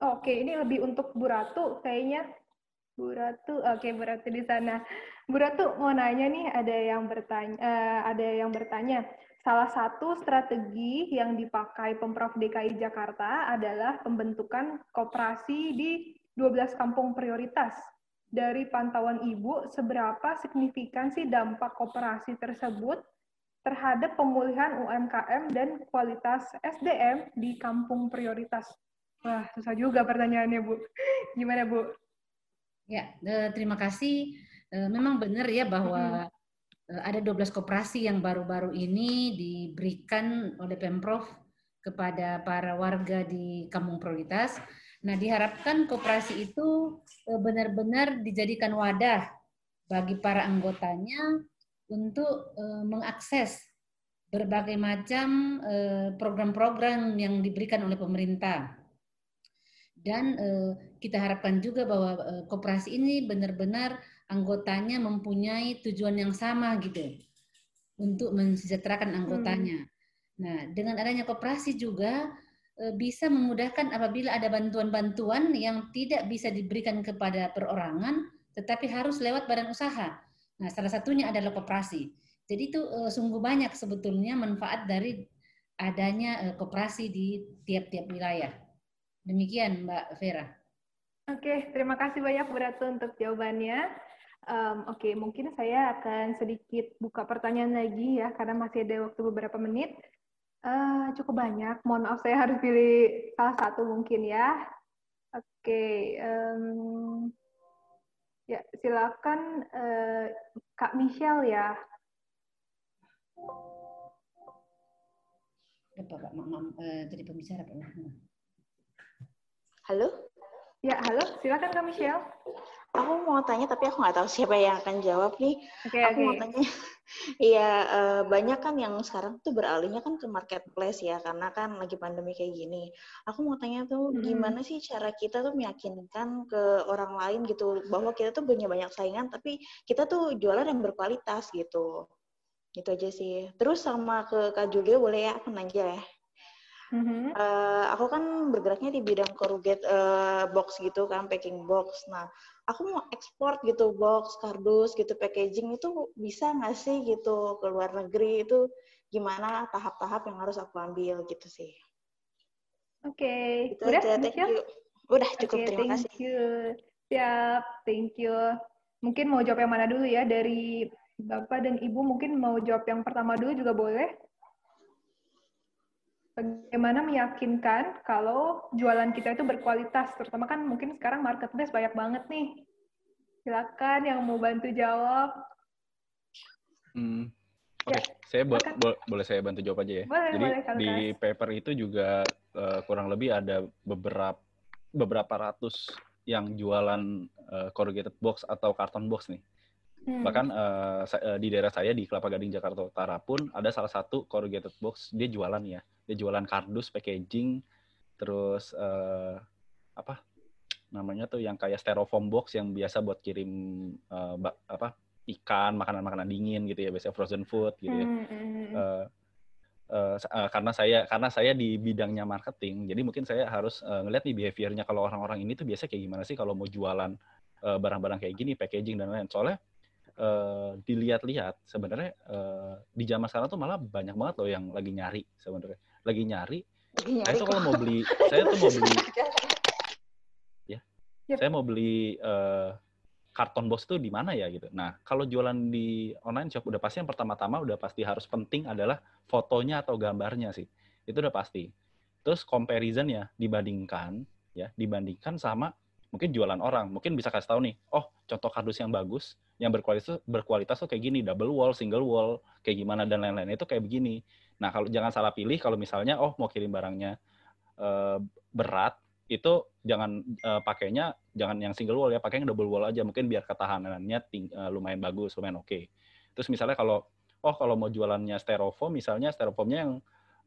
Oke, ini lebih untuk Bu Ratu kayaknya. Bu Ratu, oke Bu Ratu di sana. Bu Ratu mau nanya nih, ada yang bertanya, uh, ada yang bertanya. Salah satu strategi yang dipakai Pemprov DKI Jakarta adalah pembentukan koperasi di 12 kampung prioritas. Dari pantauan Ibu, seberapa signifikan sih dampak koperasi tersebut terhadap pemulihan UMKM dan kualitas SDM di kampung prioritas? Wah, susah juga pertanyaannya, Bu. Gimana, Bu? Ya, terima kasih. Memang benar ya bahwa hmm. ada 12 koperasi yang baru-baru ini diberikan oleh Pemprov kepada para warga di kampung prioritas. Nah, diharapkan koperasi itu benar-benar dijadikan wadah bagi para anggotanya untuk mengakses berbagai macam program-program yang diberikan oleh pemerintah. Dan uh, kita harapkan juga bahwa uh, koperasi ini benar-benar anggotanya mempunyai tujuan yang sama gitu untuk mensejahterakan anggotanya. Hmm. Nah, dengan adanya koperasi juga uh, bisa memudahkan apabila ada bantuan-bantuan yang tidak bisa diberikan kepada perorangan, tetapi harus lewat badan usaha. Nah, salah satunya adalah koperasi. Jadi itu uh, sungguh banyak sebetulnya manfaat dari adanya uh, koperasi di tiap-tiap wilayah. Demikian Mbak Vera. Oke, terima kasih banyak Bu Ratu untuk jawabannya. Um, Oke, mungkin saya akan sedikit buka pertanyaan lagi ya, karena masih ada waktu beberapa menit. Uh, cukup banyak, mohon maaf saya harus pilih salah satu mungkin ya. Oke, um, ya silakan uh, Kak Michelle ya. Pak, Pak, uh, jadi pembicara Pak. Halo? Ya, halo. Silakan Kak Michelle. Aku mau tanya, tapi aku nggak tahu siapa yang akan jawab nih. Okay, aku okay. mau tanya, iya uh, banyak kan yang sekarang tuh beralihnya kan ke marketplace ya, karena kan lagi pandemi kayak gini. Aku mau tanya tuh, hmm. gimana sih cara kita tuh meyakinkan ke orang lain gitu, bahwa kita tuh punya banyak saingan, tapi kita tuh jualan yang berkualitas gitu. Gitu aja sih. Terus sama ke Kak Julio boleh ya, aku nanya ya. Mm-hmm. Uh, aku kan bergeraknya di bidang corrugate uh, box gitu kan, packing box. Nah, aku mau ekspor gitu box, kardus gitu, packaging itu bisa nggak sih gitu ke luar negeri itu gimana tahap-tahap yang harus aku ambil gitu sih. Oke, okay. Itu Udah, aja, thank you. Udah cukup, okay, terima thank kasih. You. Siap, thank you. Mungkin mau jawab yang mana dulu ya dari Bapak dan Ibu mungkin mau jawab yang pertama dulu juga boleh bagaimana meyakinkan kalau jualan kita itu berkualitas, terutama kan mungkin sekarang marketplace banyak banget nih. Silakan yang mau bantu jawab. Hmm. Oke, okay. ya, saya bo bo boleh saya bantu jawab aja ya. Boleh, Jadi boleh, di paper itu juga uh, kurang lebih ada beberapa beberapa ratus yang jualan uh, corrugated box atau karton box nih. Hmm. Bahkan uh, di daerah saya di Kelapa Gading Jakarta Utara pun ada salah satu corrugated box. Dia jualan ya. Dia jualan kardus packaging terus uh, apa namanya tuh yang kayak styrofoam box yang biasa buat kirim uh, apa ikan makanan-makanan dingin gitu ya. Biasanya frozen food gitu ya. Uh, uh, uh, karena saya karena saya di bidangnya marketing jadi mungkin saya harus uh, ngeliat nih behaviornya. Kalau orang-orang ini tuh biasa kayak gimana sih kalau mau jualan barang-barang uh, kayak gini packaging dan lain soalnya uh, dilihat-lihat sebenarnya uh, di zaman sekarang tuh malah banyak banget loh yang lagi nyari sebenarnya lagi nyari, saya tuh kalau mau beli saya tuh mau beli ya yep. saya mau beli uh, karton box itu di mana ya gitu. Nah, kalau jualan di online shop udah pasti yang pertama-tama udah pasti harus penting adalah fotonya atau gambarnya sih. Itu udah pasti. Terus comparison ya dibandingkan ya, dibandingkan sama mungkin jualan orang. Mungkin bisa kasih tahu nih, oh contoh kardus yang bagus, yang berkualitas berkualitas tuh kayak gini, double wall, single wall, kayak gimana dan lain-lain itu kayak begini. Nah, kalau jangan salah pilih kalau misalnya oh mau kirim barangnya uh, berat itu jangan uh, pakainya jangan yang single wall ya, pakai yang double wall aja mungkin biar ketahanannya ting, uh, lumayan bagus, lumayan oke. Okay. Terus misalnya kalau oh kalau mau jualannya styrofoam misalnya styrofoamnya yang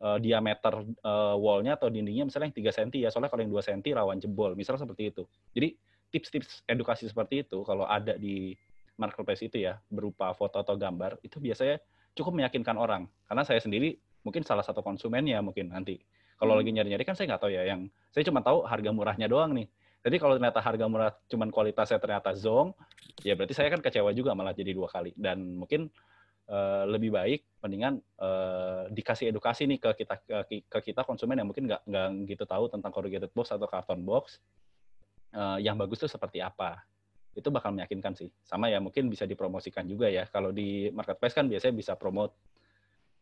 uh, diameter uh, wallnya atau dindingnya misalnya yang 3 cm ya, soalnya kalau yang 2 cm rawan jebol, misalnya seperti itu. Jadi tips-tips edukasi seperti itu kalau ada di marketplace itu ya berupa foto atau gambar itu biasanya cukup meyakinkan orang. Karena saya sendiri mungkin salah satu konsumennya mungkin nanti. Kalau hmm. lagi nyari-nyari kan saya nggak tahu ya. Yang saya cuma tahu harga murahnya doang nih. Jadi kalau ternyata harga murah cuman kualitasnya ternyata zong, ya berarti saya kan kecewa juga malah jadi dua kali. Dan mungkin uh, lebih baik mendingan uh, dikasih edukasi nih ke kita ke, ke kita konsumen yang mungkin nggak nggak gitu tahu tentang corrugated box atau carton box uh, yang bagus tuh seperti apa itu bakal meyakinkan sih. Sama ya mungkin bisa dipromosikan juga ya. Kalau di marketplace kan biasanya bisa promote.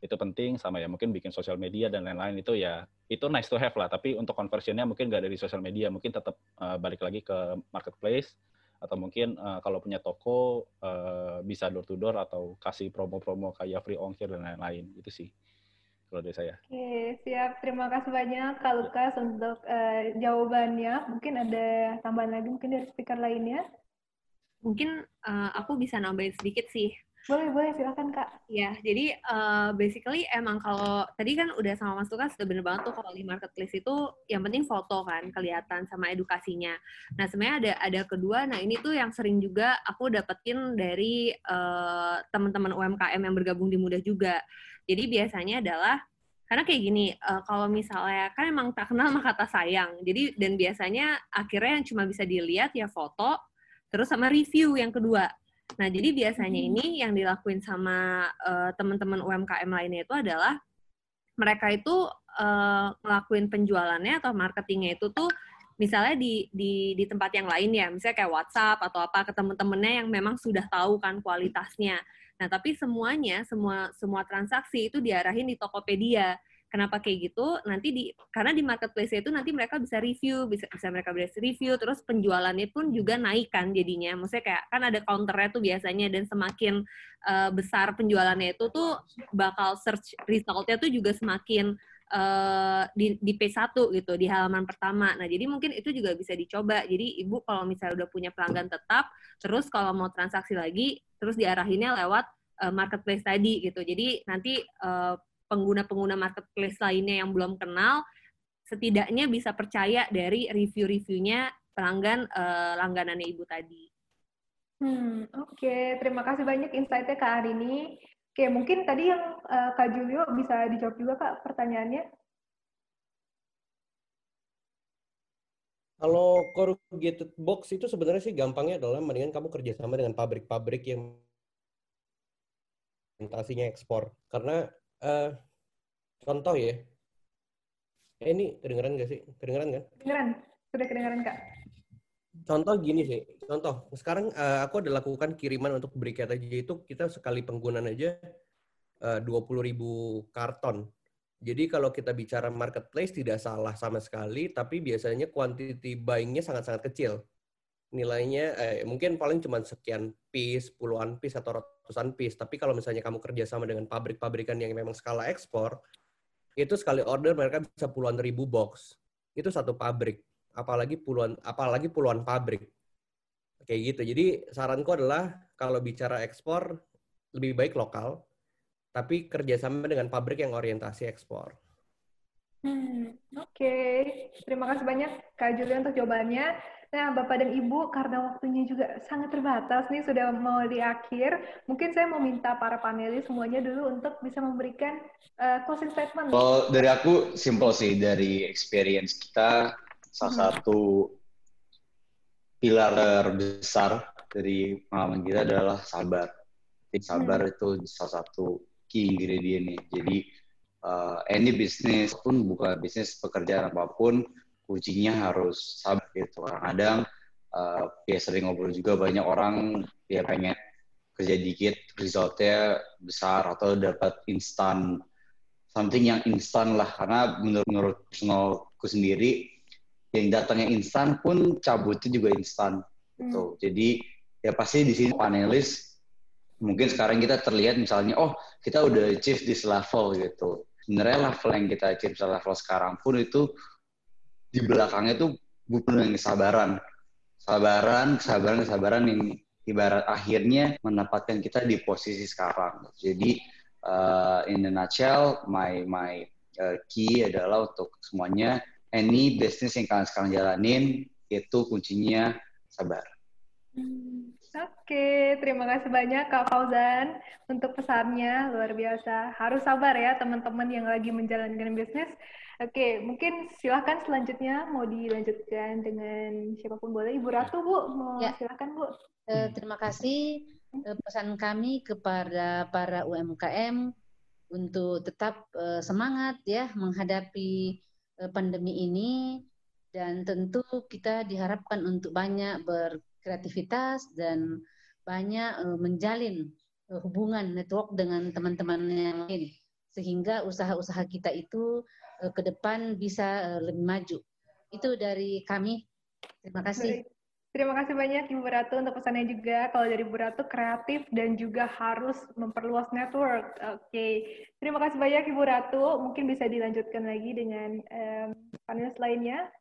Itu penting sama ya mungkin bikin sosial media dan lain-lain. Itu ya itu nice to have lah. Tapi untuk conversionnya mungkin nggak dari sosial media. Mungkin tetap uh, balik lagi ke marketplace. Atau mungkin uh, kalau punya toko uh, bisa door to door atau kasih promo-promo kayak free ongkir dan lain-lain. Itu sih kalau dari saya. Oke siap. Terima kasih banyak Kak Lukas ya. untuk uh, jawabannya. Mungkin ada tambahan lagi mungkin dari speaker lainnya. Mungkin uh, aku bisa nambahin sedikit sih Boleh, boleh, silakan Kak. Ya, jadi uh, basically emang kalau tadi kan udah sama Mas Tukas sudah bener banget tuh kalau di marketplace itu yang penting foto kan kelihatan sama edukasinya. Nah sebenarnya ada ada kedua, nah ini tuh yang sering juga aku dapetin dari uh, teman-teman UMKM yang bergabung di Mudah juga. Jadi biasanya adalah karena kayak gini, uh, kalau misalnya kan emang tak kenal maka kata sayang. Jadi dan biasanya akhirnya yang cuma bisa dilihat ya foto, terus sama review yang kedua. Nah, jadi biasanya hmm. ini yang dilakuin sama uh, teman-teman UMKM lainnya itu adalah mereka itu uh, ngelakuin penjualannya atau marketingnya itu tuh misalnya di di di tempat yang lain ya, misalnya kayak WhatsApp atau apa ke teman-temannya yang memang sudah tahu kan kualitasnya. Nah, tapi semuanya semua semua transaksi itu diarahin di Tokopedia. Kenapa kayak gitu? Nanti di karena di marketplace itu nanti mereka bisa review, bisa bisa mereka bisa review, terus penjualannya pun juga naik kan jadinya. Maksudnya kayak kan ada counternya tuh biasanya dan semakin uh, besar penjualannya itu tuh bakal search resultnya tuh juga semakin uh, di, di P1 gitu di halaman pertama. Nah, jadi mungkin itu juga bisa dicoba. Jadi Ibu kalau misalnya udah punya pelanggan tetap, terus kalau mau transaksi lagi, terus diarahinnya lewat uh, marketplace tadi gitu. Jadi nanti uh, pengguna-pengguna marketplace lainnya yang belum kenal, setidaknya bisa percaya dari review-reviewnya pelanggan uh, langganannya ibu tadi. Hmm, oke. Okay. Terima kasih banyak insight-nya Kak Arini. Oke, mungkin tadi yang uh, Kak Julio bisa dijawab juga Kak pertanyaannya. Kalau corrugated box itu sebenarnya sih gampangnya adalah mendingan kamu kerjasama dengan pabrik-pabrik yang orientasinya ekspor. Karena uh, contoh ya, eh, ini kedengeran nggak sih? Kedengeran kan? Kedengeran, sudah kedengeran kak. Contoh gini sih, contoh sekarang uh, aku ada lakukan kiriman untuk briket aja itu kita sekali penggunaan aja eh, dua puluh ribu karton. Jadi kalau kita bicara marketplace tidak salah sama sekali, tapi biasanya quantity buying-nya sangat-sangat kecil nilainya eh, mungkin paling cuma sekian piece, puluhan piece atau ratusan piece. Tapi kalau misalnya kamu kerja sama dengan pabrik-pabrikan yang memang skala ekspor, itu sekali order mereka bisa puluhan ribu box. Itu satu pabrik, apalagi puluhan apalagi puluhan pabrik. Kayak gitu. Jadi saranku adalah kalau bicara ekspor lebih baik lokal, tapi kerjasama dengan pabrik yang orientasi ekspor. Hmm, Oke, okay. terima kasih banyak Kak Julian untuk jawabannya. Nah, Bapak dan Ibu, karena waktunya juga sangat terbatas nih, sudah mau di akhir, mungkin saya mau minta para panelis semuanya dulu untuk bisa memberikan uh, closing statement. Kalau dari aku, simple sih. Dari experience kita, salah hmm. satu pilar terbesar dari pengalaman kita adalah sabar. Jadi sabar hmm. itu salah satu key ingredient nih. Jadi, uh, any business pun, bukan bisnis pekerjaan apa pun, kuncinya harus sabar gitu. Kadang uh, ya sering ngobrol juga banyak orang ya pengen kerja dikit resultnya besar atau dapat instan something yang instan lah karena menurut menurut personalku sendiri yang datangnya instan pun cabutnya juga instan gitu. Hmm. Jadi ya pasti di sini panelis mungkin sekarang kita terlihat misalnya oh kita udah achieve this level gitu. Sebenarnya level yang kita achieve level sekarang pun itu di belakangnya tuh butuh dengan kesabaran. Kesabaran, kesabaran, kesabaran yang ibarat akhirnya mendapatkan kita di posisi sekarang. Jadi uh, in the nutshell, my my uh, key adalah untuk semuanya any business yang kalian sekarang jalanin itu kuncinya sabar. Hmm, Oke, terima kasih banyak Kak Fauzan untuk pesannya luar biasa. Harus sabar ya teman-teman yang lagi menjalankan bisnis Oke, mungkin silahkan selanjutnya mau dilanjutkan dengan siapa pun boleh. Ibu Ratu, Bu, mau ya. silahkan, Bu. Uh, terima kasih uh, pesan kami kepada para UMKM untuk tetap uh, semangat ya menghadapi uh, pandemi ini dan tentu kita diharapkan untuk banyak berkreativitas dan banyak uh, menjalin uh, hubungan network dengan teman-teman yang lain sehingga usaha-usaha kita itu Eh, ke depan bisa eh, lebih maju. Itu dari kami. Terima kasih. Terima kasih banyak Ibu Ratu untuk pesannya juga. Kalau dari Ibu Ratu kreatif dan juga harus memperluas network. Oke, okay. terima kasih banyak Ibu Ratu. Mungkin bisa dilanjutkan lagi dengan um, panelis lainnya.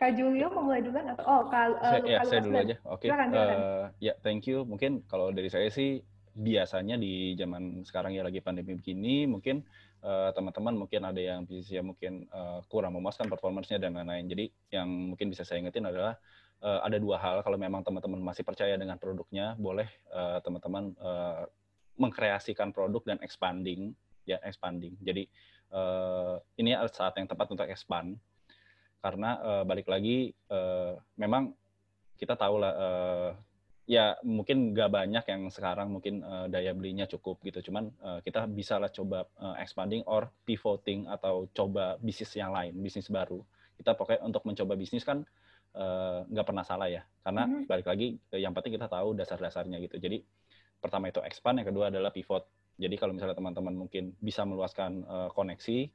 Kak Julio mau mulai duluan atau oh Kak uh, saya, ya, saya dulu aja. Oke. Okay. Uh, ya, thank you. Mungkin kalau dari saya sih biasanya di zaman sekarang ya lagi pandemi begini mungkin uh, teman-teman mungkin ada yang bisnisnya mungkin uh, kurang memuaskan performance dan lain-lain. Jadi yang mungkin bisa saya ingetin adalah uh, ada dua hal kalau memang teman-teman masih percaya dengan produknya, boleh uh, teman-teman uh, mengkreasikan produk dan expanding ya expanding. Jadi uh, ini saat yang tepat untuk expand karena uh, balik lagi uh, memang kita tahu lah uh, ya mungkin nggak banyak yang sekarang mungkin uh, daya belinya cukup gitu. Cuman uh, kita bisa lah coba uh, expanding or pivoting atau coba bisnis yang lain bisnis baru. Kita pokoknya untuk mencoba bisnis kan nggak uh, pernah salah ya. Karena mm-hmm. balik lagi yang penting kita tahu dasar-dasarnya gitu. Jadi pertama itu expand yang kedua adalah pivot. Jadi kalau misalnya teman-teman mungkin bisa meluaskan uh, koneksi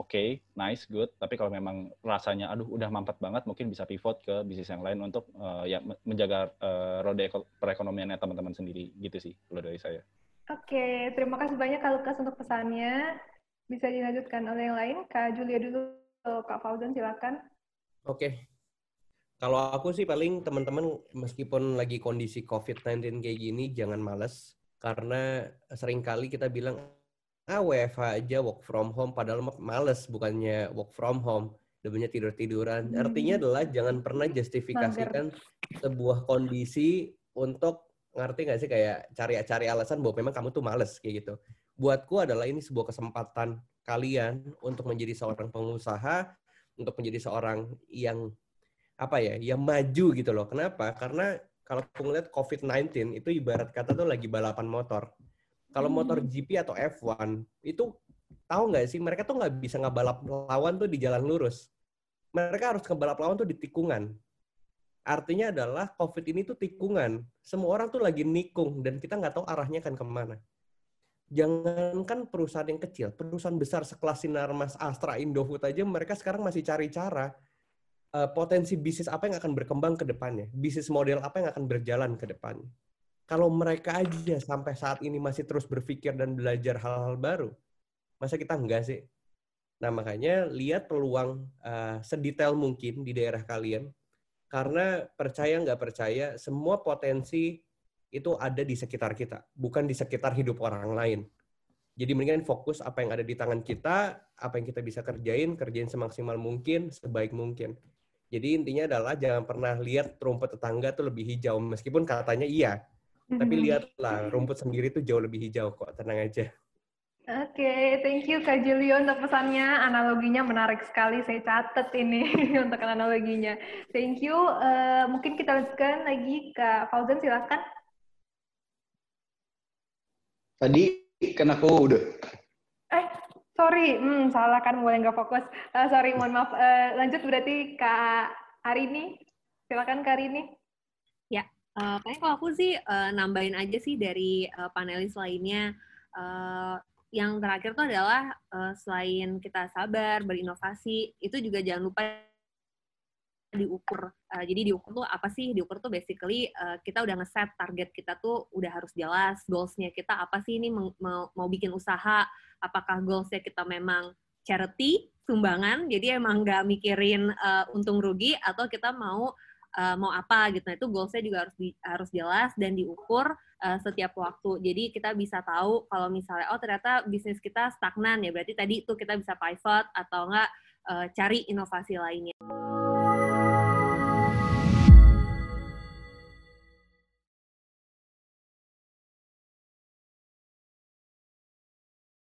oke, okay, nice, good. Tapi kalau memang rasanya, aduh, udah mampet banget, mungkin bisa pivot ke bisnis yang lain untuk uh, ya menjaga uh, roda perekonomiannya teman-teman sendiri, gitu sih, kalau dari saya. Oke, okay, terima kasih banyak Kak Lukas untuk pesannya. Bisa dilanjutkan oleh yang lain. Kak Julia dulu, Kak Fauzan silakan. Oke. Okay. Kalau aku sih paling teman-teman meskipun lagi kondisi COVID-19 kayak gini, jangan males. Karena sering kali kita bilang, ah WFH aja work from home padahal males bukannya work from home namanya tidur tiduran hmm. artinya adalah jangan pernah justifikasikan sebuah kondisi untuk ngerti nggak sih kayak cari-cari alasan bahwa memang kamu tuh males kayak gitu. Buatku adalah ini sebuah kesempatan kalian untuk menjadi seorang pengusaha untuk menjadi seorang yang apa ya yang maju gitu loh. Kenapa? Karena kalau aku ngeliat COVID-19 itu ibarat kata tuh lagi balapan motor kalau motor hmm. GP atau F1 itu tahu nggak sih mereka tuh nggak bisa ngebalap lawan tuh di jalan lurus. Mereka harus ngebalap lawan tuh di tikungan. Artinya adalah COVID ini tuh tikungan. Semua orang tuh lagi nikung dan kita nggak tahu arahnya kan ke mana. Jangankan perusahaan yang kecil, perusahaan besar sekelas Sinar Mas Astra, Indofood aja mereka sekarang masih cari cara uh, potensi bisnis apa yang akan berkembang ke depannya, bisnis model apa yang akan berjalan ke depannya kalau mereka aja sampai saat ini masih terus berpikir dan belajar hal-hal baru, masa kita enggak sih? Nah, makanya lihat peluang uh, sedetail mungkin di daerah kalian. Karena percaya nggak percaya, semua potensi itu ada di sekitar kita, bukan di sekitar hidup orang lain. Jadi mendingan fokus apa yang ada di tangan kita, apa yang kita bisa kerjain, kerjain semaksimal mungkin, sebaik mungkin. Jadi intinya adalah jangan pernah lihat rumput tetangga tuh lebih hijau, meskipun katanya iya, tapi mm-hmm. lihatlah, rumput sendiri tuh jauh lebih hijau kok, tenang aja. Oke, okay, thank you Kak Julio untuk pesannya. Analoginya menarik sekali, saya catat ini untuk analoginya. Thank you. Uh, mungkin kita lanjutkan lagi Kak Fauzan, silakan. Tadi kan aku udah. Eh, sorry, hmm, salah kan boleh nggak fokus. Uh, sorry, mohon maaf. Uh, lanjut berarti Kak Arini. Silakan Kak Arini. Uh, kalau aku sih uh, nambahin aja sih dari uh, panelis lainnya. Uh, yang terakhir tuh adalah uh, selain kita sabar, berinovasi, itu juga jangan lupa diukur. Uh, jadi diukur tuh apa sih? Diukur tuh basically uh, kita udah ngeset target kita tuh udah harus jelas. Goalsnya kita apa sih ini mau, mau bikin usaha? Apakah goalsnya kita memang charity, sumbangan, jadi emang nggak mikirin uh, untung rugi, atau kita mau uh, mau apa gitu. Nah, itu goalsnya juga harus di, harus jelas dan diukur uh, setiap waktu. Jadi kita bisa tahu kalau misalnya oh ternyata bisnis kita stagnan ya berarti tadi itu kita bisa pivot atau enggak uh, cari inovasi lainnya.